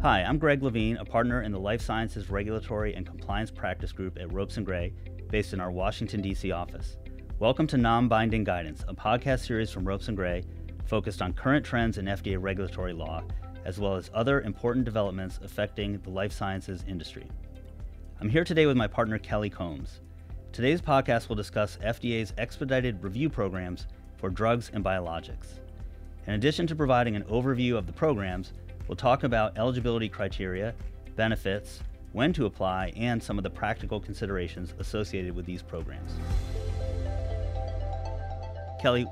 Hi, I'm Greg Levine, a partner in the Life Sciences Regulatory and Compliance Practice Group at Ropes and Gray, based in our Washington, D.C. office. Welcome to Non Binding Guidance, a podcast series from Ropes and Gray focused on current trends in FDA regulatory law, as well as other important developments affecting the life sciences industry. I'm here today with my partner, Kelly Combs. Today's podcast will discuss FDA's expedited review programs for drugs and biologics. In addition to providing an overview of the programs, we'll talk about eligibility criteria, benefits, when to apply, and some of the practical considerations associated with these programs. Kelly,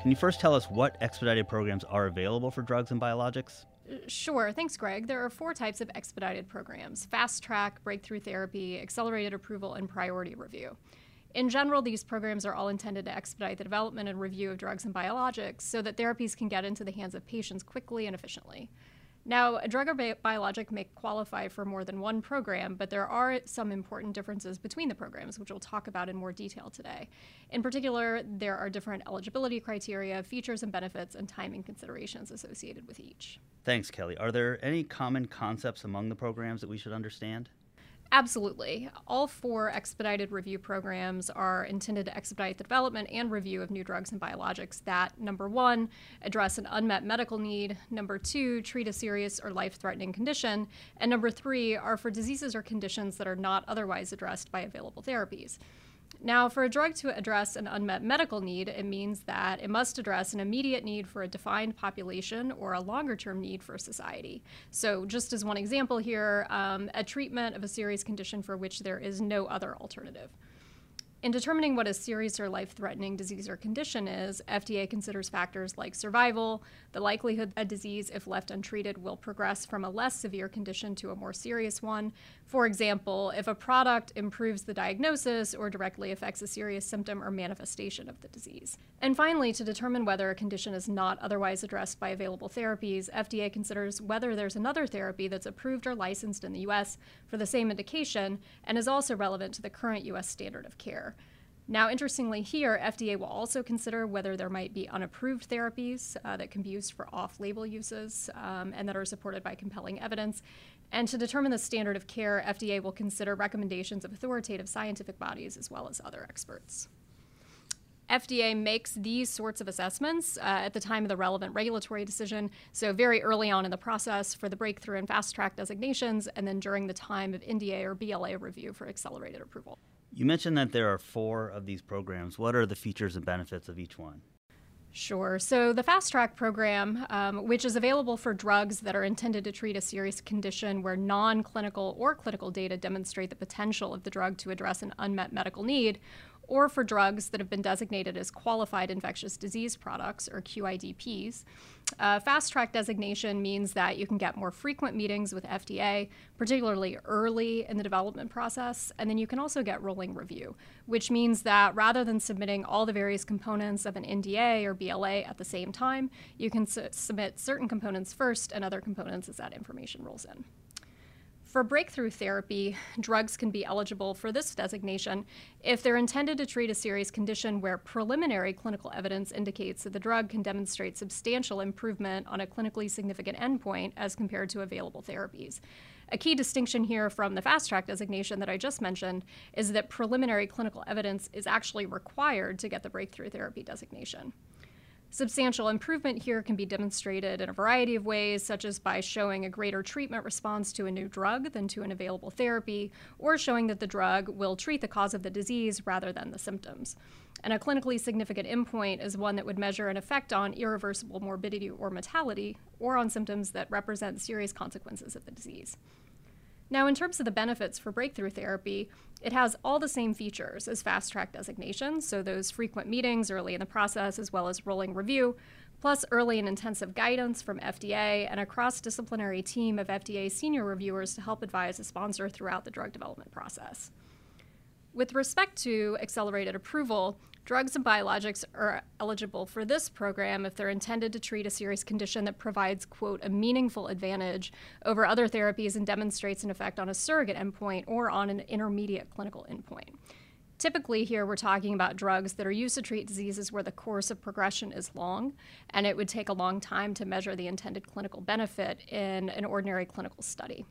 can you first tell us what expedited programs are available for drugs and biologics? Uh, sure. Thanks, Greg. There are four types of expedited programs fast track, breakthrough therapy, accelerated approval, and priority review. In general, these programs are all intended to expedite the development and review of drugs and biologics so that therapies can get into the hands of patients quickly and efficiently. Now, a drug or bi- biologic may qualify for more than one program, but there are some important differences between the programs, which we'll talk about in more detail today. In particular, there are different eligibility criteria, features and benefits, and timing considerations associated with each. Thanks, Kelly. Are there any common concepts among the programs that we should understand? Absolutely. All four expedited review programs are intended to expedite the development and review of new drugs and biologics that, number one, address an unmet medical need, number two, treat a serious or life threatening condition, and number three, are for diseases or conditions that are not otherwise addressed by available therapies. Now, for a drug to address an unmet medical need, it means that it must address an immediate need for a defined population or a longer term need for society. So, just as one example here, um, a treatment of a serious condition for which there is no other alternative. In determining what a serious or life threatening disease or condition is, FDA considers factors like survival, the likelihood a disease, if left untreated, will progress from a less severe condition to a more serious one. For example, if a product improves the diagnosis or directly affects a serious symptom or manifestation of the disease. And finally, to determine whether a condition is not otherwise addressed by available therapies, FDA considers whether there's another therapy that's approved or licensed in the US for the same indication and is also relevant to the current US standard of care. Now, interestingly, here, FDA will also consider whether there might be unapproved therapies uh, that can be used for off label uses um, and that are supported by compelling evidence. And to determine the standard of care, FDA will consider recommendations of authoritative scientific bodies as well as other experts. FDA makes these sorts of assessments uh, at the time of the relevant regulatory decision, so very early on in the process for the breakthrough and fast track designations, and then during the time of NDA or BLA review for accelerated approval. You mentioned that there are four of these programs. What are the features and benefits of each one? Sure. So, the Fast Track program, um, which is available for drugs that are intended to treat a serious condition where non clinical or clinical data demonstrate the potential of the drug to address an unmet medical need, or for drugs that have been designated as qualified infectious disease products, or QIDPs. Uh, fast track designation means that you can get more frequent meetings with FDA, particularly early in the development process, and then you can also get rolling review, which means that rather than submitting all the various components of an NDA or BLA at the same time, you can su- submit certain components first and other components as that information rolls in. For breakthrough therapy, drugs can be eligible for this designation if they're intended to treat a serious condition where preliminary clinical evidence indicates that the drug can demonstrate substantial improvement on a clinically significant endpoint as compared to available therapies. A key distinction here from the fast track designation that I just mentioned is that preliminary clinical evidence is actually required to get the breakthrough therapy designation. Substantial improvement here can be demonstrated in a variety of ways, such as by showing a greater treatment response to a new drug than to an available therapy, or showing that the drug will treat the cause of the disease rather than the symptoms. And a clinically significant endpoint is one that would measure an effect on irreversible morbidity or mortality, or on symptoms that represent serious consequences of the disease. Now, in terms of the benefits for breakthrough therapy, it has all the same features as fast track designations, so those frequent meetings early in the process, as well as rolling review, plus early and intensive guidance from FDA and a cross disciplinary team of FDA senior reviewers to help advise a sponsor throughout the drug development process. With respect to accelerated approval, drugs and biologics are eligible for this program if they're intended to treat a serious condition that provides, quote, a meaningful advantage over other therapies and demonstrates an effect on a surrogate endpoint or on an intermediate clinical endpoint. Typically, here we're talking about drugs that are used to treat diseases where the course of progression is long, and it would take a long time to measure the intended clinical benefit in an ordinary clinical study.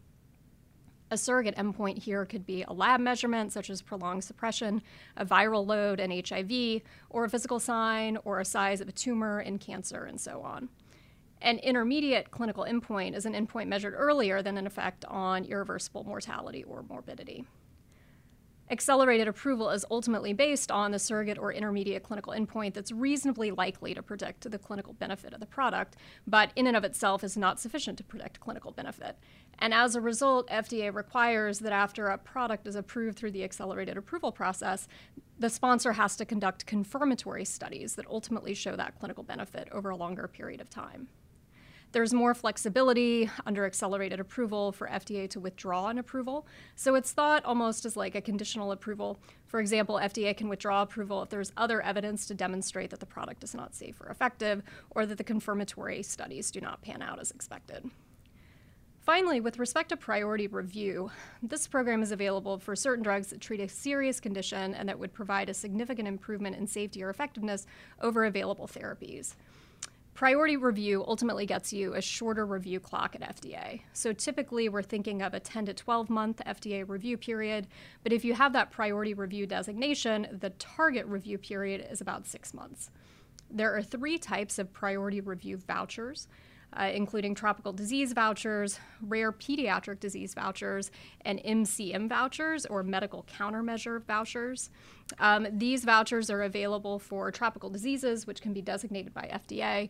A surrogate endpoint here could be a lab measurement, such as prolonged suppression, a viral load in HIV, or a physical sign, or a size of a tumor in cancer, and so on. An intermediate clinical endpoint is an endpoint measured earlier than an effect on irreversible mortality or morbidity. Accelerated approval is ultimately based on the surrogate or intermediate clinical endpoint that's reasonably likely to predict the clinical benefit of the product, but in and of itself is not sufficient to predict clinical benefit. And as a result, FDA requires that after a product is approved through the accelerated approval process, the sponsor has to conduct confirmatory studies that ultimately show that clinical benefit over a longer period of time. There's more flexibility under accelerated approval for FDA to withdraw an approval. So it's thought almost as like a conditional approval. For example, FDA can withdraw approval if there's other evidence to demonstrate that the product is not safe or effective, or that the confirmatory studies do not pan out as expected. Finally, with respect to priority review, this program is available for certain drugs that treat a serious condition and that would provide a significant improvement in safety or effectiveness over available therapies. Priority review ultimately gets you a shorter review clock at FDA. So typically we're thinking of a 10 to 12 month FDA review period, but if you have that priority review designation, the target review period is about six months. There are three types of priority review vouchers uh, including tropical disease vouchers, rare pediatric disease vouchers, and MCM vouchers or medical countermeasure vouchers. Um, these vouchers are available for tropical diseases, which can be designated by FDA.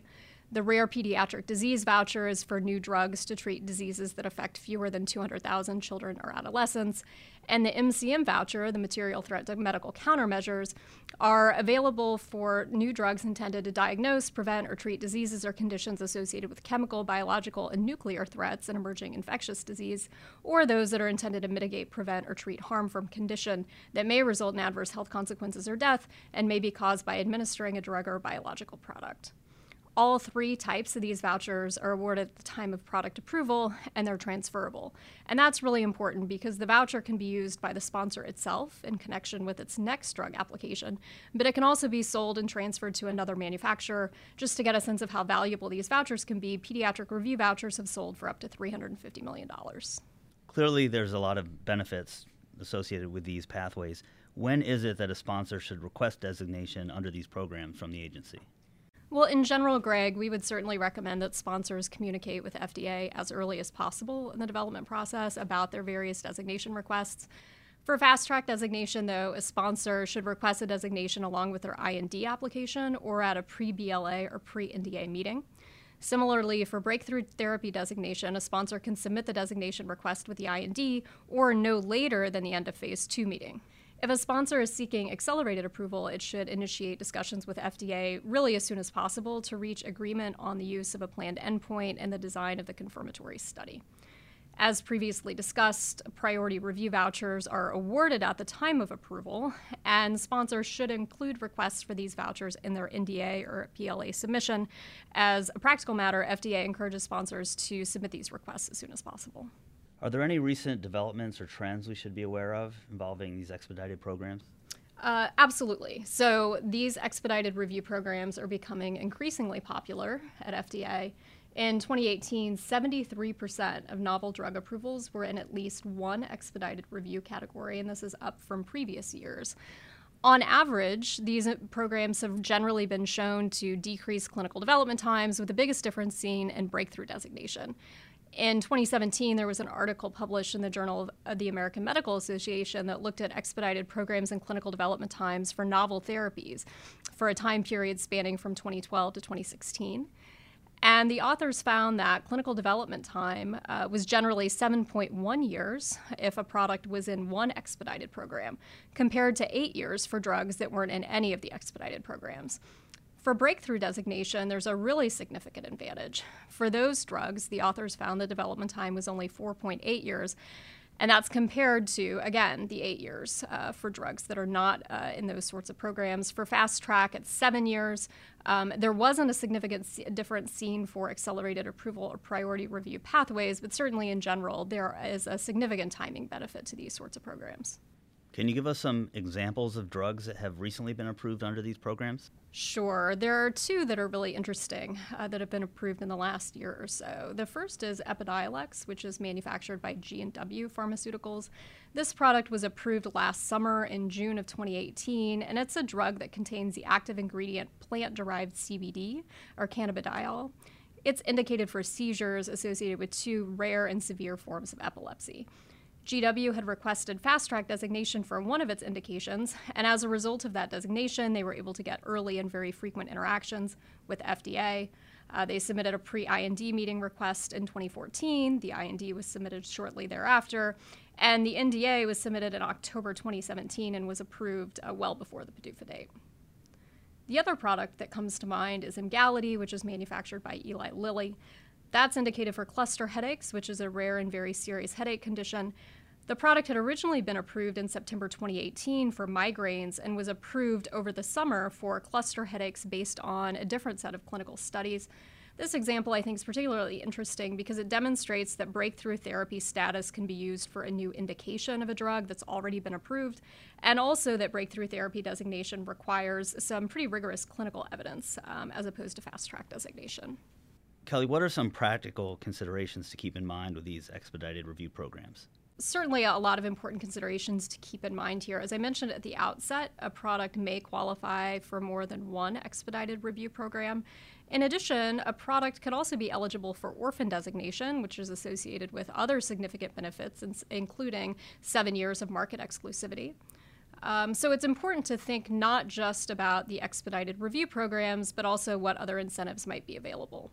The rare pediatric disease voucher is for new drugs to treat diseases that affect fewer than 200,000 children or adolescents. And the MCM voucher, the material threat to medical countermeasures, are available for new drugs intended to diagnose, prevent, or treat diseases or conditions associated with chemical, biological, and nuclear threats and emerging infectious disease, or those that are intended to mitigate, prevent, or treat harm from condition that may result in adverse health consequences or death and may be caused by administering a drug or biological product. All three types of these vouchers are awarded at the time of product approval and they're transferable. And that's really important because the voucher can be used by the sponsor itself in connection with its next drug application, but it can also be sold and transferred to another manufacturer. Just to get a sense of how valuable these vouchers can be, pediatric review vouchers have sold for up to $350 million. Clearly, there's a lot of benefits associated with these pathways. When is it that a sponsor should request designation under these programs from the agency? Well, in general, Greg, we would certainly recommend that sponsors communicate with FDA as early as possible in the development process about their various designation requests. For fast track designation, though, a sponsor should request a designation along with their IND application or at a pre BLA or pre NDA meeting. Similarly, for breakthrough therapy designation, a sponsor can submit the designation request with the IND or no later than the end of phase two meeting. If a sponsor is seeking accelerated approval, it should initiate discussions with FDA really as soon as possible to reach agreement on the use of a planned endpoint and the design of the confirmatory study. As previously discussed, priority review vouchers are awarded at the time of approval, and sponsors should include requests for these vouchers in their NDA or BLA submission. As a practical matter, FDA encourages sponsors to submit these requests as soon as possible. Are there any recent developments or trends we should be aware of involving these expedited programs? Uh, absolutely. So these expedited review programs are becoming increasingly popular at FDA. In 2018, 73% of novel drug approvals were in at least one expedited review category, and this is up from previous years. On average, these programs have generally been shown to decrease clinical development times, with the biggest difference seen in breakthrough designation. In 2017, there was an article published in the Journal of the American Medical Association that looked at expedited programs and clinical development times for novel therapies for a time period spanning from 2012 to 2016. And the authors found that clinical development time uh, was generally 7.1 years if a product was in one expedited program, compared to eight years for drugs that weren't in any of the expedited programs. For breakthrough designation, there's a really significant advantage. For those drugs, the authors found the development time was only 4.8 years, and that's compared to, again, the eight years uh, for drugs that are not uh, in those sorts of programs. For fast track, it's seven years. Um, there wasn't a significant difference seen for accelerated approval or priority review pathways, but certainly in general, there is a significant timing benefit to these sorts of programs. Can you give us some examples of drugs that have recently been approved under these programs? Sure. There are two that are really interesting uh, that have been approved in the last year or so. The first is Epidiolex, which is manufactured by G&W Pharmaceuticals. This product was approved last summer in June of 2018, and it's a drug that contains the active ingredient plant-derived CBD, or cannabidiol. It's indicated for seizures associated with two rare and severe forms of epilepsy. GW had requested fast track designation for one of its indications, and as a result of that designation, they were able to get early and very frequent interactions with FDA. Uh, they submitted a pre IND meeting request in 2014. The IND was submitted shortly thereafter, and the NDA was submitted in October 2017 and was approved uh, well before the PDUFA date. The other product that comes to mind is Emgality, which is manufactured by Eli Lilly. That's indicated for cluster headaches, which is a rare and very serious headache condition. The product had originally been approved in September 2018 for migraines and was approved over the summer for cluster headaches based on a different set of clinical studies. This example, I think, is particularly interesting because it demonstrates that breakthrough therapy status can be used for a new indication of a drug that's already been approved, and also that breakthrough therapy designation requires some pretty rigorous clinical evidence um, as opposed to fast track designation. Kelly, what are some practical considerations to keep in mind with these expedited review programs? Certainly, a lot of important considerations to keep in mind here. As I mentioned at the outset, a product may qualify for more than one expedited review program. In addition, a product could also be eligible for orphan designation, which is associated with other significant benefits, including seven years of market exclusivity. Um, so it's important to think not just about the expedited review programs, but also what other incentives might be available.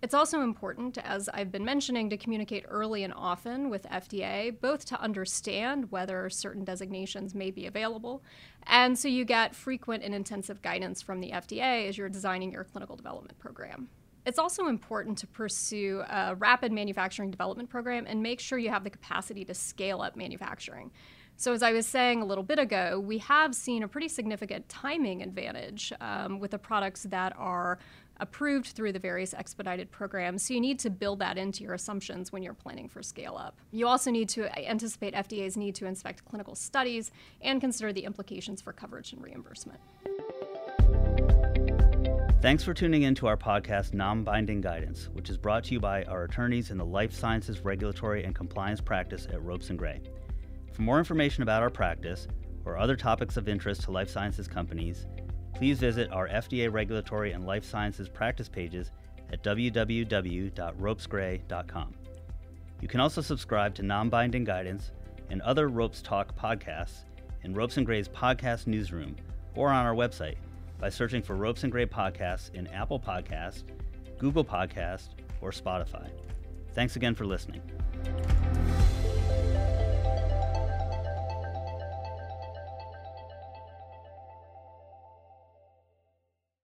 It's also important, as I've been mentioning, to communicate early and often with FDA, both to understand whether certain designations may be available, and so you get frequent and intensive guidance from the FDA as you're designing your clinical development program. It's also important to pursue a rapid manufacturing development program and make sure you have the capacity to scale up manufacturing. So, as I was saying a little bit ago, we have seen a pretty significant timing advantage um, with the products that are approved through the various expedited programs. So you need to build that into your assumptions when you're planning for scale up. You also need to anticipate FDA's need to inspect clinical studies and consider the implications for coverage and reimbursement. Thanks for tuning in to our podcast, Non Binding Guidance, which is brought to you by our attorneys in the life sciences regulatory and compliance practice at Ropes and Gray. For more information about our practice or other topics of interest to life sciences companies, please visit our FDA regulatory and life sciences practice pages at www.ropesgray.com. You can also subscribe to Non Binding Guidance and other Ropes Talk podcasts in Ropes and Gray's podcast newsroom or on our website by searching for Ropes and Gray Podcasts in Apple Podcast, Google Podcast, or Spotify. Thanks again for listening.